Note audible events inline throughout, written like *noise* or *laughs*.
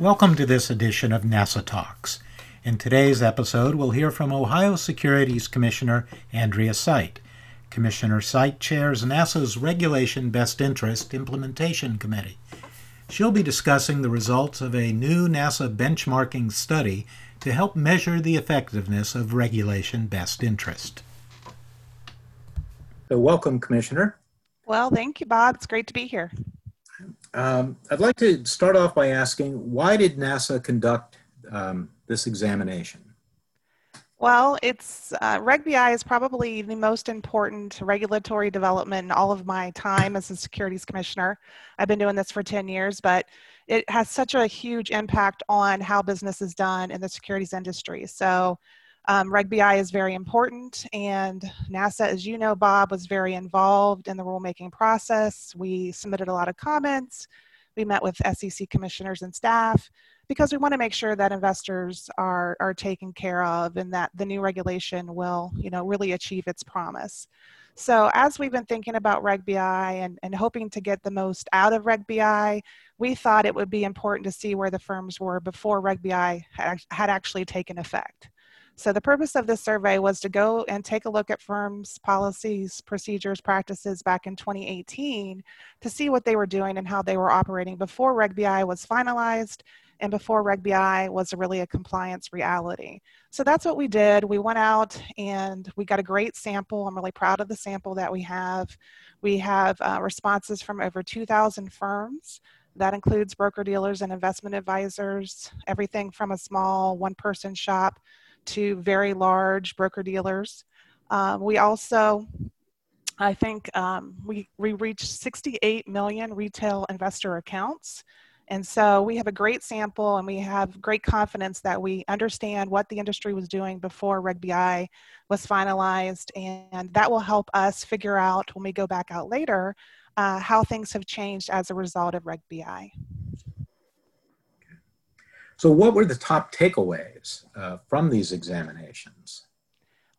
Welcome to this edition of NASAA Talks. In today's episode, we'll hear from Ohio Securities Commissioner Andrea Seidt. Commissioner Seidt chairs NASAA's Regulation Best Interest Implementation Committee. She'll be discussing the results of a new NASAA benchmarking study to help measure the effectiveness of regulation best interest. So, welcome, Commissioner. Well, thank you, Bob. It's great to be here. Um, I'd like to start off by asking why did NASAA conduct um, this examination? Well, it's uh, RegBI is probably the most important regulatory development in all of my time as a securities commissioner. I've been doing this for 10 years, but it has such a huge impact on how business is done in the securities industry. So um, RegBI is very important, and NASAA, as you know, Bob, was very involved in the rulemaking process. We submitted a lot of comments. We met with SEC commissioners and staff because we want to make sure that investors are, are taken care of and that the new regulation will, you know, really achieve its promise. So as we've been thinking about Reg BI and, and hoping to get the most out of Reg BI, we thought it would be important to see where the firms were before Reg BI had, had actually taken effect. So the purpose of this survey was to go and take a look at firms' policies, procedures, practices back in 2018 to see what they were doing and how they were operating before Reg BI was finalized and before Reg BI was really a compliance reality. So that's what we did. We went out and we got a great sample. I'm really proud of the sample that we have. We have uh, responses from over 2,000 firms. That includes broker dealers and investment advisors, everything from a small one person shop to very large broker dealers. Um, we also, I think, um, we, we reached 68 million retail investor accounts. And so we have a great sample and we have great confidence that we understand what the industry was doing before Reg BI was finalized. And that will help us figure out when we go back out later uh, how things have changed as a result of Reg BI. So, what were the top takeaways uh, from these examinations?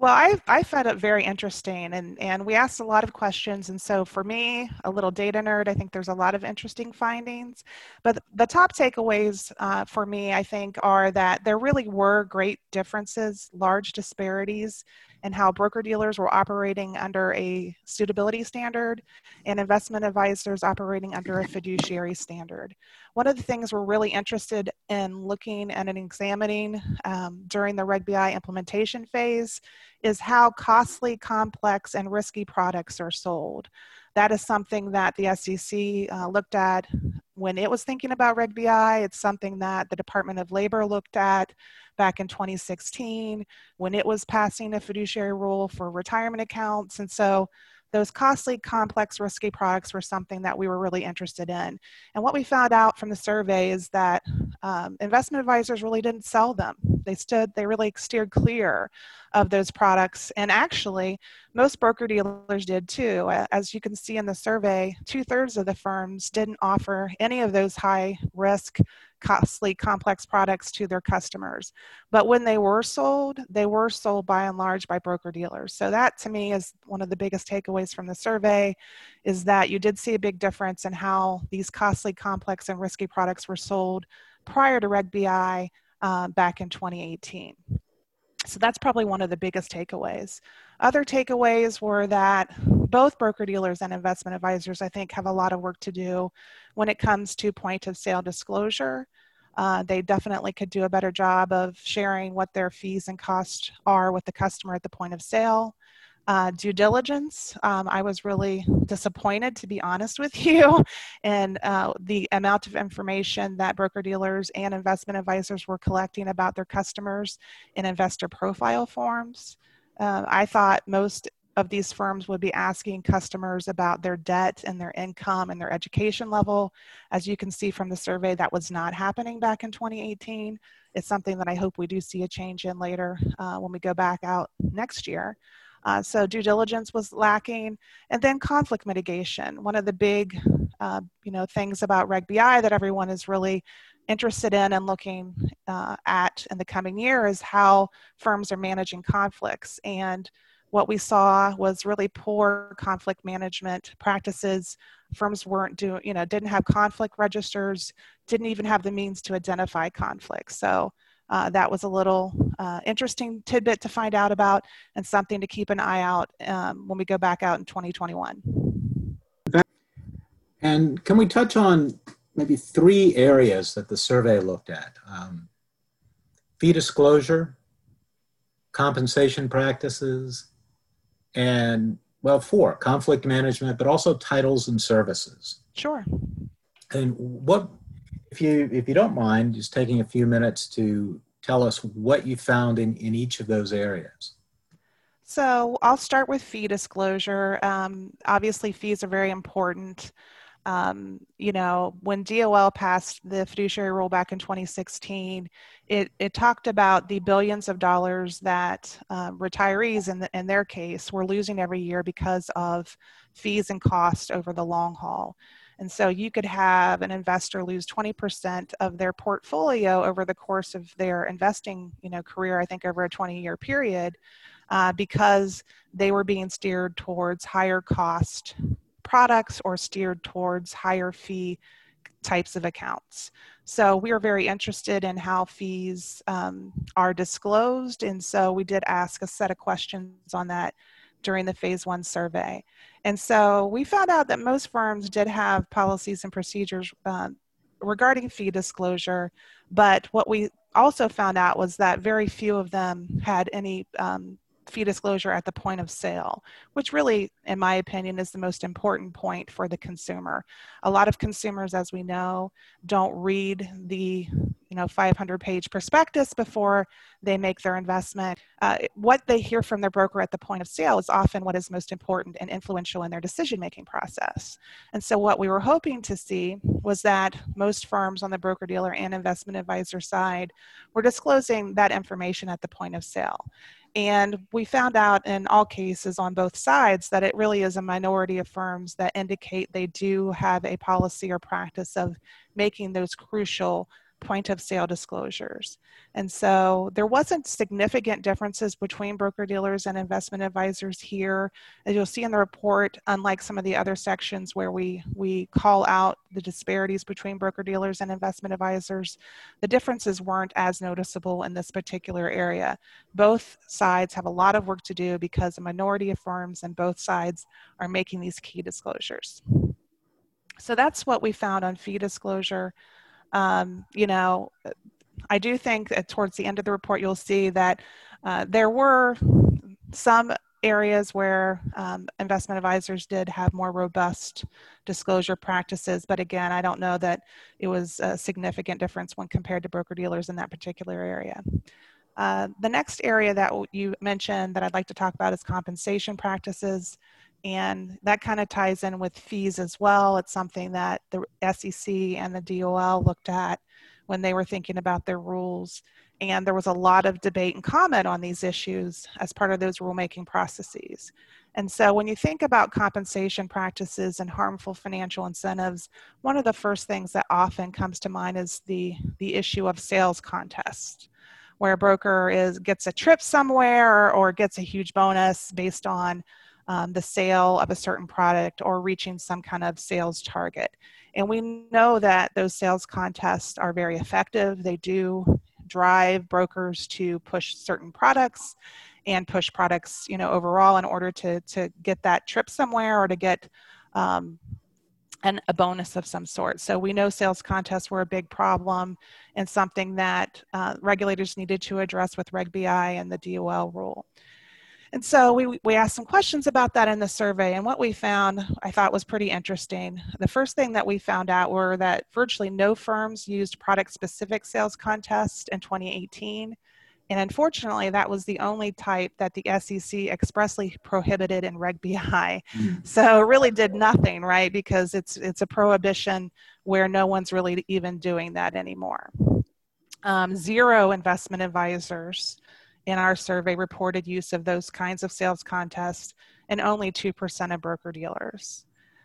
Well, I, I found it very interesting, and, and we asked a lot of questions. And so, for me, a little data nerd, I think there's a lot of interesting findings. But the top takeaways uh, for me, I think, are that there really were great differences, large disparities and how broker dealers were operating under a suitability standard and investment advisors operating under a fiduciary standard. One of the things we're really interested in looking at and examining um, during the Reg BI implementation phase is how costly, complex, and risky products are sold. That is something that the SEC uh, looked at when it was thinking about Reg BI. It's something that the Department of Labor looked at back in 2016 when it was passing a fiduciary rule for retirement accounts. And so those costly, complex, risky products were something that we were really interested in. And what we found out from the survey is that um, investment advisors really didn't sell them. They stood, they really steered clear of those products. And actually, most broker dealers did too. As you can see in the survey, two thirds of the firms didn't offer any of those high risk, costly, complex products to their customers. But when they were sold, they were sold by and large by broker dealers. So that to me is one of the biggest takeaways from the survey is that you did see a big difference in how these costly, complex, and risky products were sold prior to Reg BI uh, back in 2018. So that's probably one of the biggest takeaways. Other takeaways were that both broker dealers and investment advisors, I think, have a lot of work to do when it comes to point of sale disclosure. Uh, they definitely could do a better job of sharing what their fees and costs are with the customer at the point of sale. Uh, due diligence, um, I was really disappointed, to be honest with you, *laughs* and uh, the amount of information that broker dealers and investment advisors were collecting about their customers in investor profile forms. Uh, I thought most of these firms would be asking customers about their debt and their income and their education level. As you can see from the survey, that was not happening back in 2018. It's something that I hope we do see a change in later uh, when we go back out next year. Uh, so due diligence was lacking, and then conflict mitigation. One of the big, uh, you know, things about Reg BI that everyone is really interested in and looking uh, at in the coming year is how firms are managing conflicts. And what we saw was really poor conflict management practices. Firms weren't doing, you know, didn't have conflict registers, didn't even have the means to identify conflicts. So uh, that was a little uh, interesting tidbit to find out about and something to keep an eye out um, when we go back out in 2021. And can we touch on maybe three areas that the survey looked at? Um, fee disclosure, compensation practices, and well, four conflict management, but also titles and services. Sure. And what, if you if you don't mind, just taking a few minutes to tell us what you found in in each of those areas. So I'll start with fee disclosure. Um, obviously, fees are very important. Um, you know, when DOL passed the fiduciary rule back in 2016, it, it talked about the billions of dollars that uh, retirees, in, the, in their case, were losing every year because of fees and cost over the long haul. And so you could have an investor lose 20% of their portfolio over the course of their investing, you know, career, I think over a 20 year period, uh, because they were being steered towards higher cost products or steered towards higher fee types of accounts. So we are very interested in how fees um, are disclosed. And so we did ask a set of questions on that during the phase one survey. And so we found out that most firms did have policies and procedures uh, regarding fee disclosure, but what we also found out was that very few of them had any um, fee disclosure at the point of sale, which really, in my opinion, is the most important point for the consumer. A lot of consumers, as we know, don't read the you know 500 page prospectus before they make their investment. Uh, what they hear from their broker at the point of sale is often what is most important and influential in their decision making process. And so, what we were hoping to see was that most firms on the broker dealer and investment advisor side were disclosing that information at the point of sale. And we found out in all cases on both sides that it really is a minority of firms that indicate they do have a policy or practice of making those crucial point of sale disclosures. And so there wasn't significant differences between broker dealers and investment advisors here. As you'll see in the report, unlike some of the other sections where we, we call out the disparities between broker dealers and investment advisors, the differences weren't as noticeable in this particular area. Both sides have a lot of work to do because a minority of firms and both sides are making these key disclosures. So that's what we found on fee disclosure um, you know, I do think that towards the end of the report, you'll see that uh, there were some areas where um, investment advisors did have more robust disclosure practices. But again, I don't know that it was a significant difference when compared to broker dealers in that particular area. Uh, the next area that you mentioned that I'd like to talk about is compensation practices. And that kind of ties in with fees as well. It's something that the SEC and the DOL looked at when they were thinking about their rules. And there was a lot of debate and comment on these issues as part of those rulemaking processes. And so when you think about compensation practices and harmful financial incentives, one of the first things that often comes to mind is the, the issue of sales contests, where a broker is gets a trip somewhere or, or gets a huge bonus based on um, the sale of a certain product or reaching some kind of sales target. And we know that those sales contests are very effective. They do drive brokers to push certain products and push products, you know, overall in order to, to get that trip somewhere or to get um, a bonus of some sort. So we know sales contests were a big problem and something that uh, regulators needed to address with Reg BI and the DOL rule. And so we, we asked some questions about that in the survey. And what we found I thought was pretty interesting. The first thing that we found out were that virtually no firms used product specific sales contests in 2018. And unfortunately, that was the only type that the SEC expressly prohibited in Reg BI. Mm. So really did nothing, right? Because it's it's a prohibition where no one's really even doing that anymore. Um, zero investment advisors in our survey reported use of those kinds of sales contests and only 2% of broker dealers.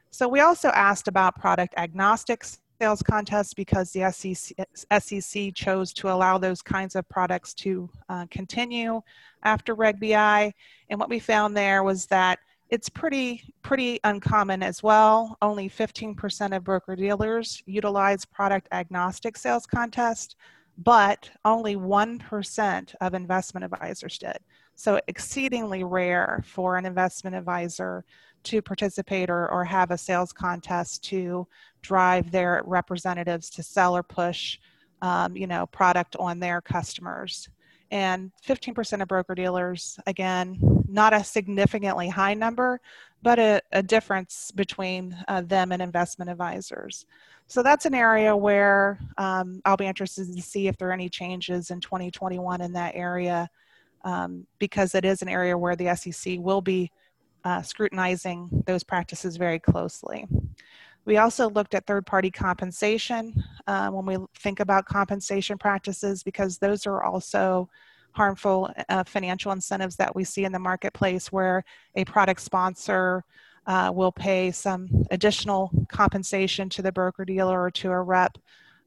So we also asked about product agnostic sales contests because the SEC, SEC chose to allow those kinds of products to uh, continue after Reg BI. And what we found there was that it's pretty pretty uncommon as well. Only 15% of broker dealers utilize product agnostic sales contest, but only 1% of investment advisors did. So exceedingly rare for an investment advisor to participate or, or have a sales contest to drive their representatives to sell or push um, you know product on their customers and 15% of broker dealers again not a significantly high number but a, a difference between uh, them and investment advisors so that's an area where um, i'll be interested to see if there are any changes in 2021 in that area um, because it is an area where the sec will be uh, scrutinizing those practices very closely. We also looked at third party compensation uh, when we think about compensation practices because those are also harmful uh, financial incentives that we see in the marketplace where a product sponsor uh, will pay some additional compensation to the broker dealer or to a rep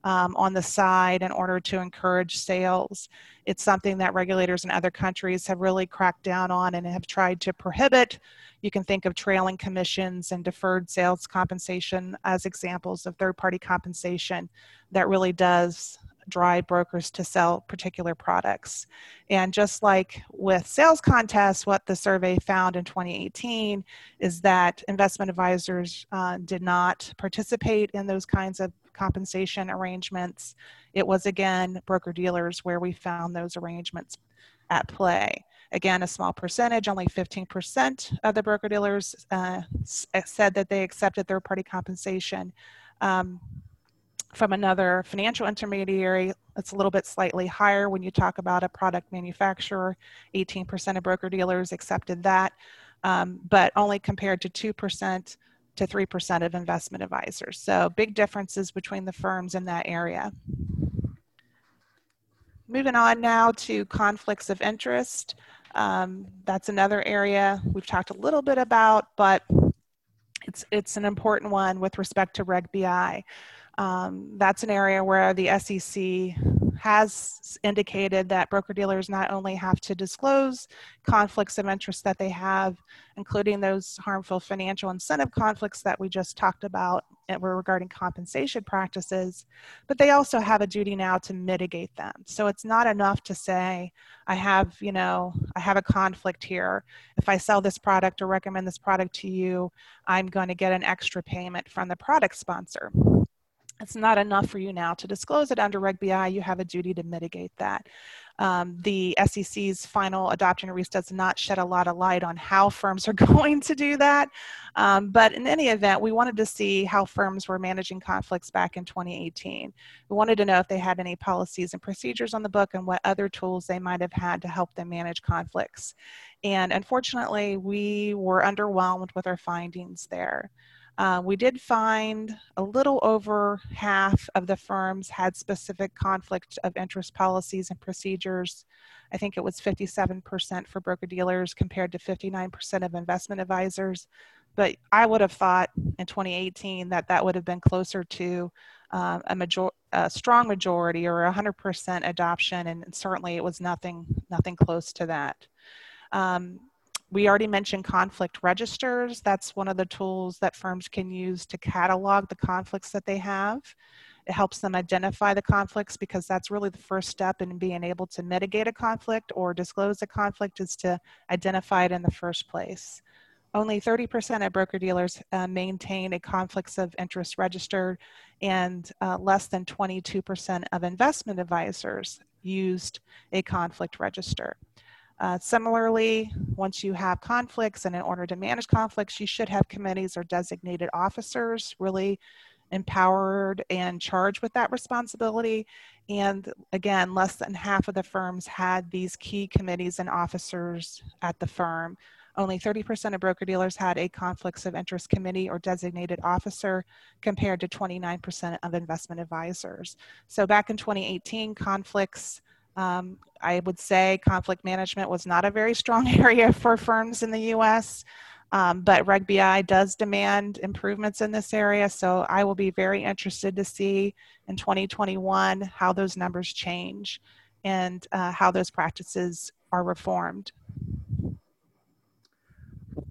um, on the side in order to encourage sales. It's something that regulators in other countries have really cracked down on and have tried to prohibit. You can think of trailing commissions and deferred sales compensation as examples of third party compensation that really does drive brokers to sell particular products. And just like with sales contests, what the survey found in 2018 is that investment advisors uh, did not participate in those kinds of compensation arrangements. It was again broker dealers where we found those arrangements at play. Again, a small percentage, only 15% of the broker dealers uh, said that they accepted third party compensation. Um, from another financial intermediary, it's a little bit slightly higher when you talk about a product manufacturer. 18% of broker dealers accepted that, um, but only compared to 2% to 3% of investment advisors. So big differences between the firms in that area. Moving on now to conflicts of interest. Um, that's another area we've talked a little bit about, but it's, it's an important one with respect to Reg BI. Um, that's an area where the SEC has indicated that broker dealers not only have to disclose conflicts of interest that they have, including those harmful financial incentive conflicts that we just talked about regarding compensation practices, but they also have a duty now to mitigate them. So it's not enough to say, I have, you know, I have a conflict here. If I sell this product or recommend this product to you, I'm going to get an extra payment from the product sponsor it's not enough for you now to disclose it under Reg BI. You have a duty to mitigate that. Um, the SEC's final adoption release does not shed a lot of light on how firms are *laughs* going to do that. Um, but in any event, we wanted to see how firms were managing conflicts back in 2018. We wanted to know if they had any policies and procedures on the book and what other tools they might have had to help them manage conflicts. And unfortunately, we were underwhelmed with our findings there. Uh, we did find a little over half of the firms had specific conflict of interest policies and procedures. I think it was 57% for broker dealers compared to 59% of investment advisors. But I would have thought in 2018 that that would have been closer to um, a, major- a strong majority or 100% adoption, and certainly it was nothing nothing close to that. Um, we already mentioned conflict registers. That's one of the tools that firms can use to catalog the conflicts that they have. It helps them identify the conflicts because that's really the first step in being able to mitigate a conflict or disclose a conflict is to identify it in the first place. Only 30% of broker dealers uh, maintain a conflicts of interest register, and uh, less than 22% of investment advisors used a conflict register. Uh, similarly, once you have conflicts and in order to manage conflicts, you should have committees or designated officers really empowered and charged with that responsibility. And again, less than half of the firms had these key committees and officers at the firm. Only 30% of broker dealers had a conflicts of interest committee or designated officer compared to 29% of investment advisors. So back in 2018, conflicts um, I would say conflict management was not a very strong *laughs* area for firms in the US. Um, but Reg BI does demand improvements in this area, so I will be very interested to see in 2021 how those numbers change and uh, how those practices are reformed.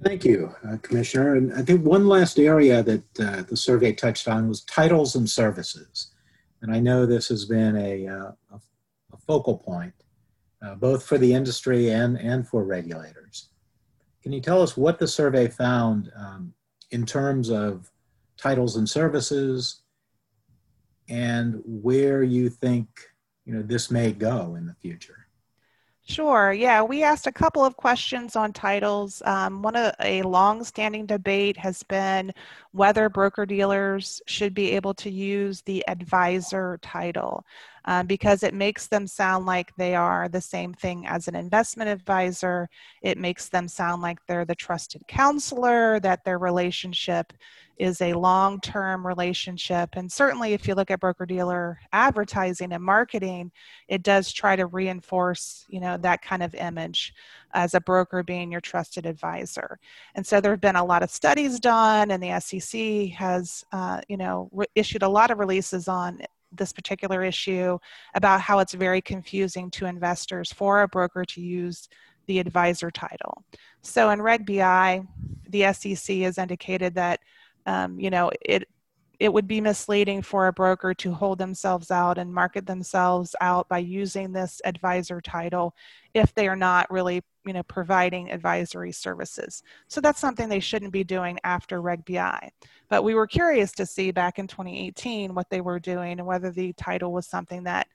Thank you, uh, Commissioner. And I think one last area that uh, the survey touched on was titles and services. And I know this has been a, uh, a focal point, uh, both for the industry and, and for regulators. Can you tell us what the survey found um, in terms of titles and services and where you think you know, this may go in the future? Sure. Yeah, we asked a couple of questions on titles. Um, one of a long-standing debate has been whether broker dealers should be able to use the advisor title um, because it makes them sound like they are the same thing as an investment advisor. It makes them sound like they're the trusted counselor. That their relationship is a long term relationship. And certainly, if you look at broker dealer advertising and marketing, it does try to reinforce you know, that kind of image as a broker being your trusted advisor. And so there have been a lot of studies done, and the SEC has uh, you know, re- issued a lot of releases on this particular issue about how it's very confusing to investors for a broker to use the advisor title. So in Reg BI, the SEC has indicated that um, you know, it it would be misleading for a broker to hold themselves out and market themselves out by using this advisor title if they are not really you know providing advisory services so that's something they shouldn't be doing after reg bi but we were curious to see back in 2018 what they were doing and whether the title was something that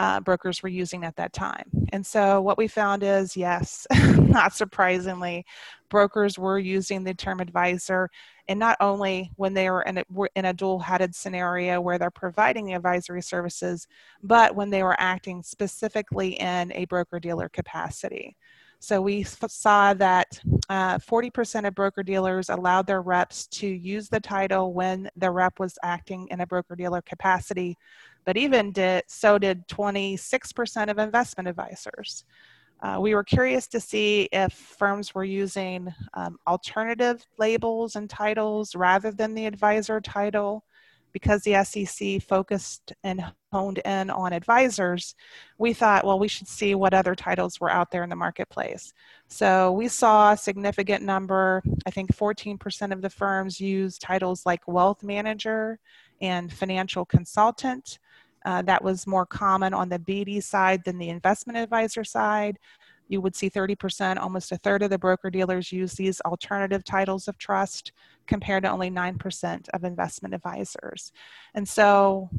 uh, brokers were using at that time. And so what we found is yes, *laughs* not surprisingly, brokers were using the term advisor, and not only when they were in a, were in a dual-headed scenario where they're providing the advisory services, but when they were acting specifically in a broker-dealer capacity. So we saw that uh, 40% of broker dealers allowed their reps to use the title when the rep was acting in a broker dealer capacity, but even did so did 26% of investment advisors. Uh, we were curious to see if firms were using um, alternative labels and titles rather than the advisor title. Because the SEC focused and honed in on advisors, we thought, well, we should see what other titles were out there in the marketplace. So we saw a significant number, I think 14% of the firms use titles like wealth manager and financial consultant. Uh, that was more common on the BD side than the investment advisor side. You would see 30%, almost a third of the broker dealers use these alternative titles of trust compared to only 9% of investment advisors. And so,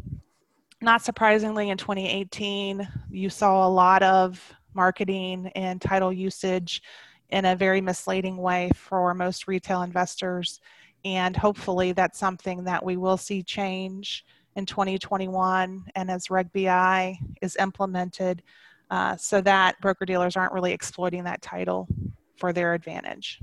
not surprisingly, in 2018, you saw a lot of marketing and title usage in a very misleading way for most retail investors. And hopefully, that's something that we will see change in 2021 and as Reg BI is implemented uh, so that broker dealers aren't really exploiting that title for their advantage.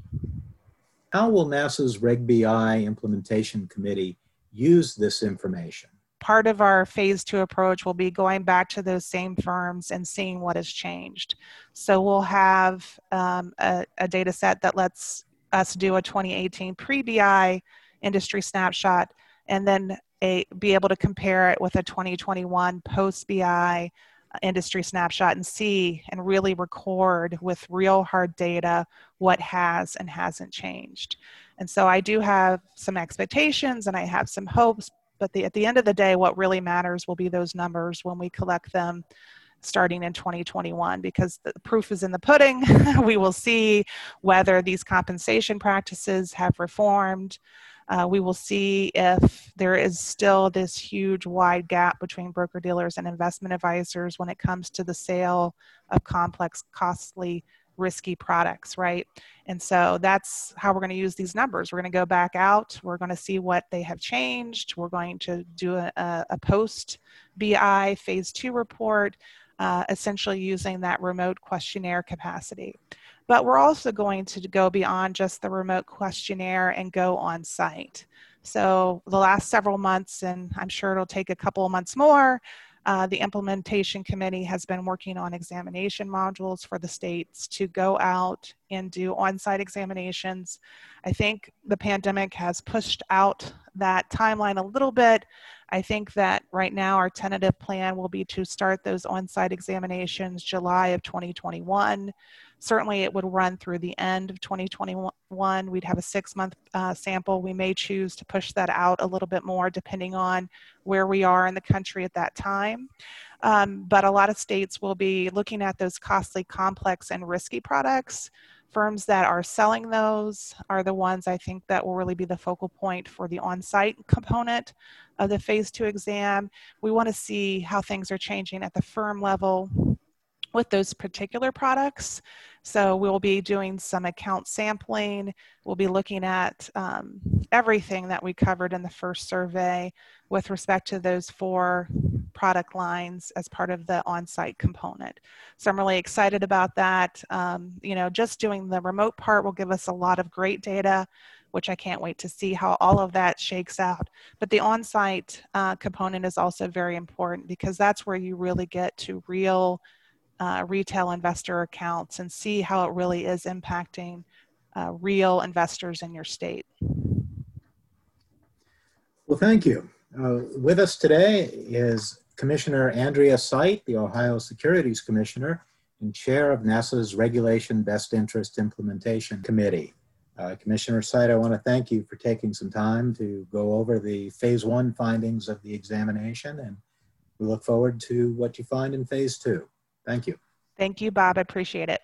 How will NASAA's Reg BI implementation committee use this information? Part of our phase two approach will be going back to those same firms and seeing what has changed. So we'll have um, a, a data set that lets us do a 2018 pre BI industry snapshot and then a, be able to compare it with a 2021 post BI uh, industry snapshot and see and really record with real hard data what has and hasn't changed. And so I do have some expectations and I have some hopes, but the, at the end of the day, what really matters will be those numbers when we collect them starting in 2021 because the proof is in the pudding. *laughs* we will see whether these compensation practices have reformed. Uh, we will see if there is still this huge wide gap between broker dealers and investment advisors when it comes to the sale of complex, costly, risky products, right? And so that's how we're going to use these numbers. We're going to go back out. We're going to see what they have changed. We're going to do a, a post BI phase two report, uh, essentially using that remote questionnaire capacity. But we're also going to go beyond just the remote questionnaire and go on site. So, the last several months, and I'm sure it'll take a couple of months more, Uh, the implementation committee has been working on examination modules for the states to go out and do on-site examinations. I think the pandemic has pushed out that timeline a little bit. I think that right now our tentative plan will be to start those on-site examinations July of 2021. Certainly it would run through the end of 2021. We'd have a six month uh, sample. We may choose to push that out a little bit more depending on where we are in the country at that time. Um, but a lot of states will be looking at those costly, complex, and risky products firms that are selling those are the ones I think that will really be the focal point for the on-site component of the phase two exam. We want to see how things are changing at the firm level with those particular products. So we'll be doing some account sampling. We'll be looking at um, everything that we covered in the first survey with respect to those four product lines as part of the on-site component. So I'm really excited about that. Um, you know, just doing the remote part will give us a lot of great data, which I can't wait to see how all of that shakes out. But the on-site uh, component is also very important because that's where you really get to real uh, retail investor accounts and see how it really is impacting uh, real investors in your state. Well, thank you. Uh, with us today is Commissioner Andrea Seidt, the Ohio Securities Commissioner and chair of NASAA's Regulation Best Interest Implementation Committee. Uh, Commissioner Seidt, I want to thank you for taking some time to go over the phase one findings of the examination, and we look forward to what you find in phase two. Thank you. Thank you, Bob. I appreciate it.